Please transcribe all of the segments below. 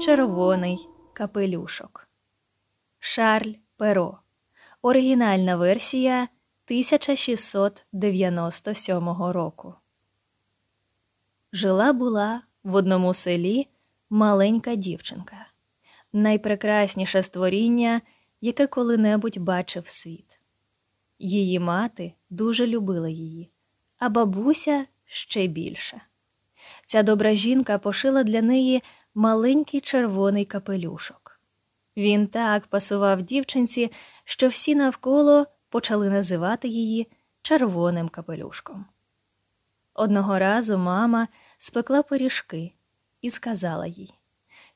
Червоний капелюшок. Шарль Перо. Оригінальна версія 1697 року. Жила була в одному селі маленька дівчинка, найпрекрасніше створіння, яке коли-небудь бачив світ. Її мати дуже любила її, а бабуся ще більше. Ця добра жінка пошила для неї маленький червоний капелюшок. Він так пасував дівчинці, що всі навколо почали називати її червоним капелюшком. Одного разу мама спекла пиріжки і сказала їй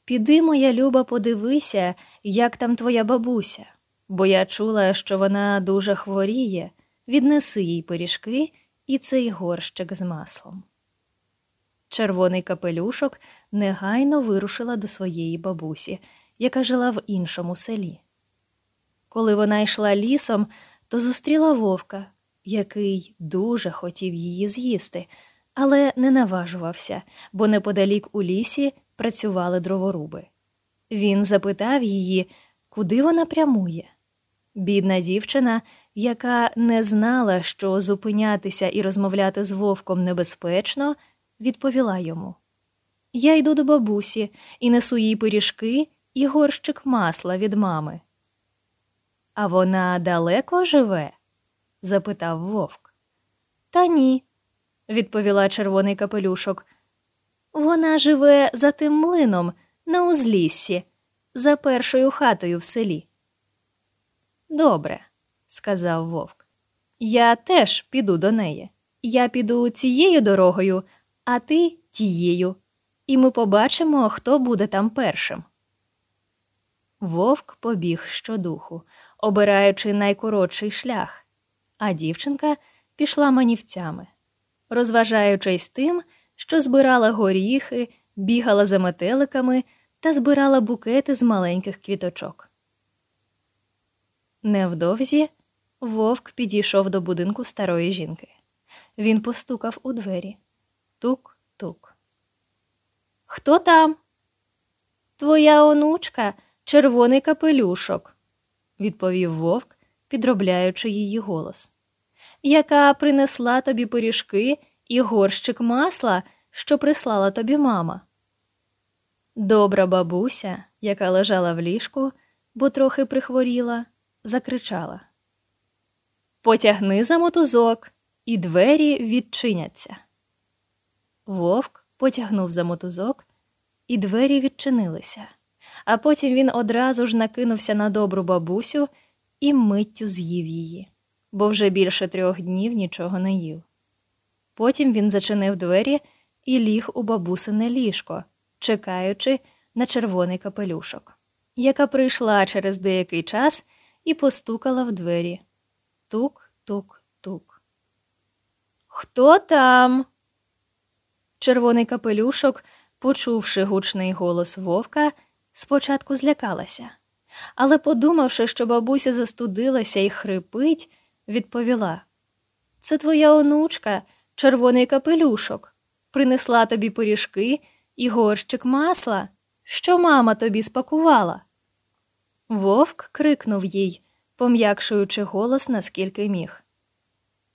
Піди, моя люба, подивися, як там твоя бабуся, бо я чула, що вона дуже хворіє, віднеси їй пиріжки і цей горщик з маслом. Червоний капелюшок негайно вирушила до своєї бабусі, яка жила в іншому селі. Коли вона йшла лісом, то зустріла вовка, який дуже хотів її з'їсти, але не наважувався, бо неподалік у лісі працювали дроворуби. Він запитав її, куди вона прямує. Бідна дівчина, яка не знала, що зупинятися і розмовляти з вовком небезпечно, відповіла йому Я йду до бабусі і несу їй пиріжки і горщик масла від мами. А вона далеко живе? запитав вовк. Та ні, відповіла червоний капелюшок. Вона живе за тим млином на узліссі, за першою хатою в селі. Добре, сказав вовк. Я теж піду до неї. Я піду цією дорогою, а ти тією, і ми побачимо, хто буде там першим. Вовк побіг щодуху, обираючи найкоротший шлях, а дівчинка пішла манівцями, розважаючись тим, що збирала горіхи, бігала за метеликами та збирала букети з маленьких квіточок. Невдовзі вовк підійшов до будинку старої жінки. Він постукав у двері. Тук-тук. Хто там? Твоя онучка, червоний капелюшок, відповів вовк, підробляючи її голос, яка принесла тобі пиріжки і горщик масла, що прислала тобі мама. Добра бабуся, яка лежала в ліжку, бо трохи прихворіла, закричала Потягни за мотузок, і двері відчиняться. Вовк потягнув за мотузок, і двері відчинилися, а потім він одразу ж накинувся на добру бабусю і миттю з'їв її, бо вже більше трьох днів нічого не їв. Потім він зачинив двері і ліг у бабусине ліжко, чекаючи на червоний капелюшок, яка прийшла через деякий час і постукала в двері. Тук, тук, тук. Хто там? Червоний капелюшок, почувши гучний голос вовка, спочатку злякалася, але, подумавши, що бабуся застудилася і хрипить, відповіла Це твоя онучка, червоний капелюшок, принесла тобі пиріжки і горщик масла, що мама тобі спакувала. Вовк крикнув їй, пом'якшуючи голос, наскільки міг.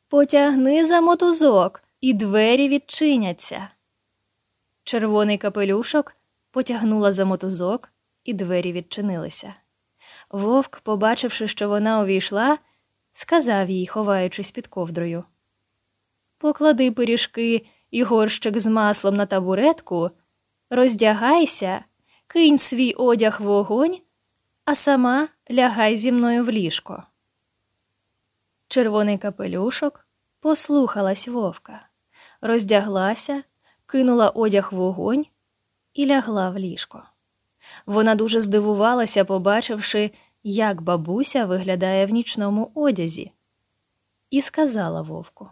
Потягни за мотузок, і двері відчиняться. Червоний капелюшок потягнула за мотузок, і двері відчинилися. Вовк, побачивши, що вона увійшла, сказав їй, ховаючись під ковдрою Поклади пиріжки і горщик з маслом на табуретку, роздягайся, кинь свій одяг в огонь, а сама лягай зі мною в ліжко. Червоний капелюшок послухалась вовка, роздяглася, кинула одяг в огонь і лягла в ліжко. Вона дуже здивувалася, побачивши, як бабуся виглядає в нічному одязі, і сказала вовку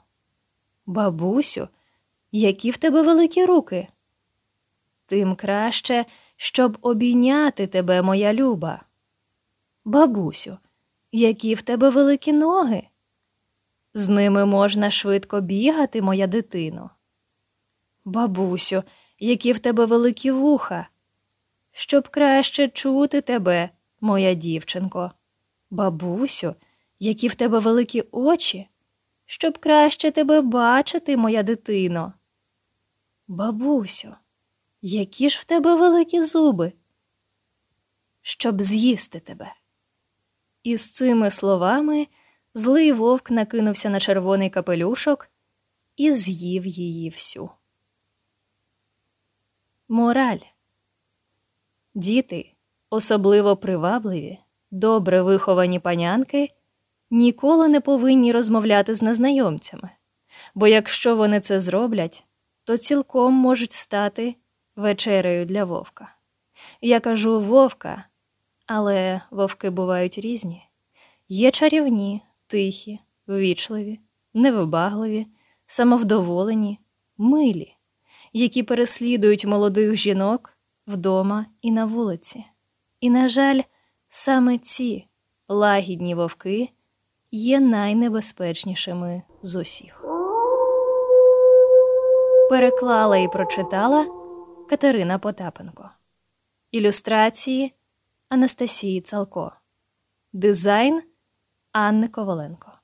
Бабусю, які в тебе великі руки? Тим краще, щоб обійняти тебе, моя люба. Бабусю, які в тебе великі ноги? З ними можна швидко бігати, моя дитино. Бабусю, які в тебе великі вуха. щоб краще чути тебе, моя дівчинко. Бабусю, які в тебе великі очі, щоб краще тебе бачити, моя дитино. Бабусю, які ж в тебе великі зуби, щоб з'їсти тебе. І з цими словами злий вовк накинувся на червоний капелюшок і з'їв її всю. Мораль. Діти, особливо привабливі, добре виховані панянки, ніколи не повинні розмовляти з незнайомцями, бо якщо вони це зроблять, то цілком можуть стати вечерею для вовка. Я кажу вовка, але вовки бувають різні. Є чарівні, тихі, ввічливі, невибагливі, самовдоволені, милі, які переслідують молодих жінок вдома і на вулиці. І, на жаль, саме ці лагідні вовки є найнебезпечнішими з усіх. Переклала і прочитала Катерина Потапенко. Ілюстрації Анастасії Цалко. Дизайн Анни Коваленко.